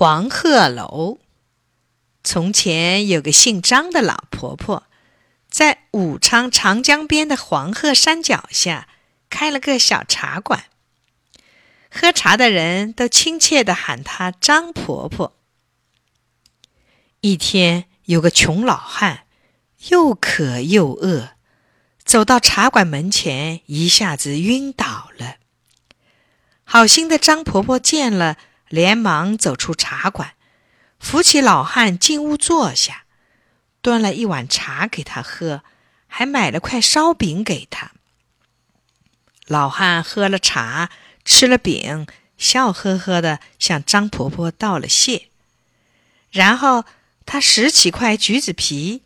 黄鹤楼。从前有个姓张的老婆婆，在武昌长江边的黄鹤山脚下开了个小茶馆。喝茶的人都亲切地喊她张婆婆。一天，有个穷老汉，又渴又饿，走到茶馆门前，一下子晕倒了。好心的张婆婆见了。连忙走出茶馆，扶起老汉进屋坐下，端了一碗茶给他喝，还买了块烧饼给他。老汉喝了茶，吃了饼，笑呵呵的向张婆婆道了谢。然后他拾起块橘子皮，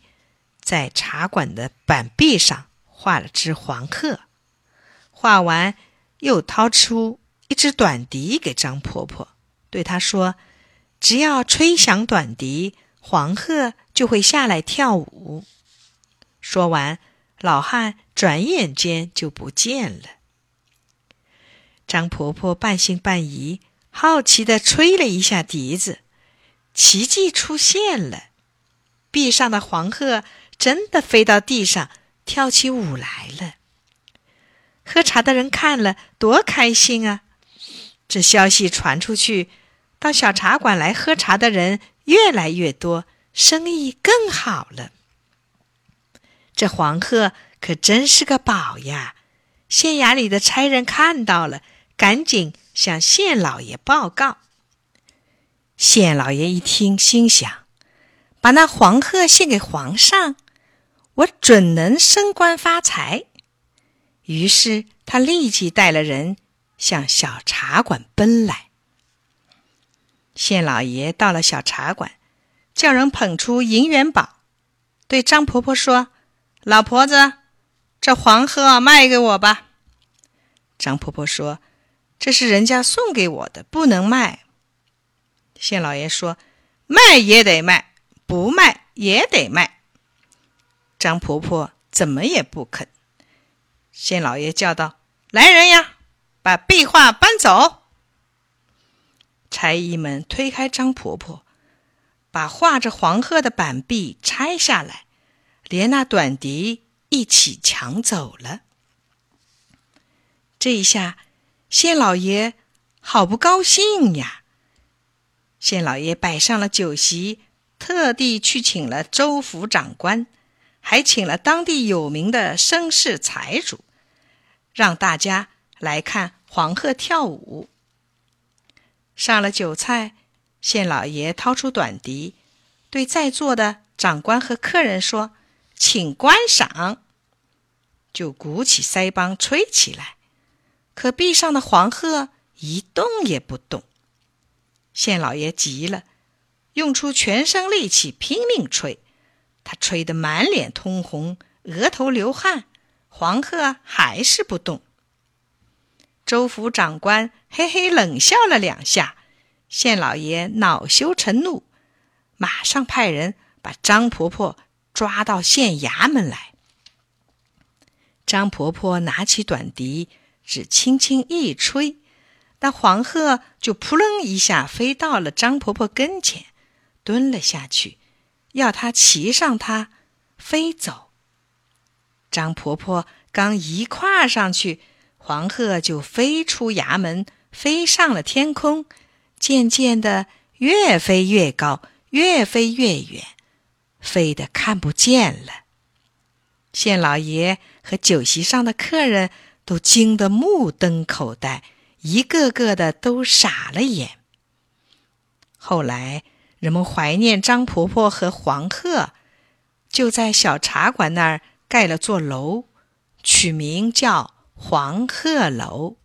在茶馆的板壁上画了只黄鹤，画完又掏出一只短笛给张婆婆。对他说：“只要吹响短笛，黄鹤就会下来跳舞。”说完，老汉转眼间就不见了。张婆婆半信半疑，好奇地吹了一下笛子，奇迹出现了，壁上的黄鹤真的飞到地上跳起舞来了。喝茶的人看了，多开心啊！这消息传出去。到小茶馆来喝茶的人越来越多，生意更好了。这黄鹤可真是个宝呀！县衙里的差人看到了，赶紧向县老爷报告。县老爷一听，心想：把那黄鹤献给皇上，我准能升官发财。于是他立即带了人向小茶馆奔来。县老爷到了小茶馆，叫人捧出银元宝，对张婆婆说：“老婆子，这黄鹤卖给我吧。”张婆婆说：“这是人家送给我的，不能卖。”县老爷说：“卖也得卖，不卖也得卖。”张婆婆怎么也不肯。县老爷叫道：“来人呀，把壁画搬走。”差役们推开张婆婆，把画着黄鹤的板壁拆下来，连那短笛一起抢走了。这一下，县老爷好不高兴呀！县老爷摆上了酒席，特地去请了州府长官，还请了当地有名的绅士财主，让大家来看黄鹤跳舞。上了酒菜，县老爷掏出短笛，对在座的长官和客人说：“请观赏。”就鼓起腮帮吹起来。可壁上的黄鹤一动也不动。县老爷急了，用出全身力气拼命吹。他吹得满脸通红，额头流汗，黄鹤还是不动。州府长官嘿嘿冷笑了两下，县老爷恼羞成怒，马上派人把张婆婆抓到县衙门来。张婆婆拿起短笛，只轻轻一吹，那黄鹤就扑棱一下飞到了张婆婆跟前，蹲了下去，要她骑上它飞走。张婆婆刚一跨上去。黄鹤就飞出衙门，飞上了天空，渐渐的越飞越高，越飞越远，飞得看不见了。县老爷和酒席上的客人都惊得目瞪口呆，一个个的都傻了眼。后来人们怀念张婆婆和黄鹤，就在小茶馆那儿盖了座楼，取名叫。黄鹤楼。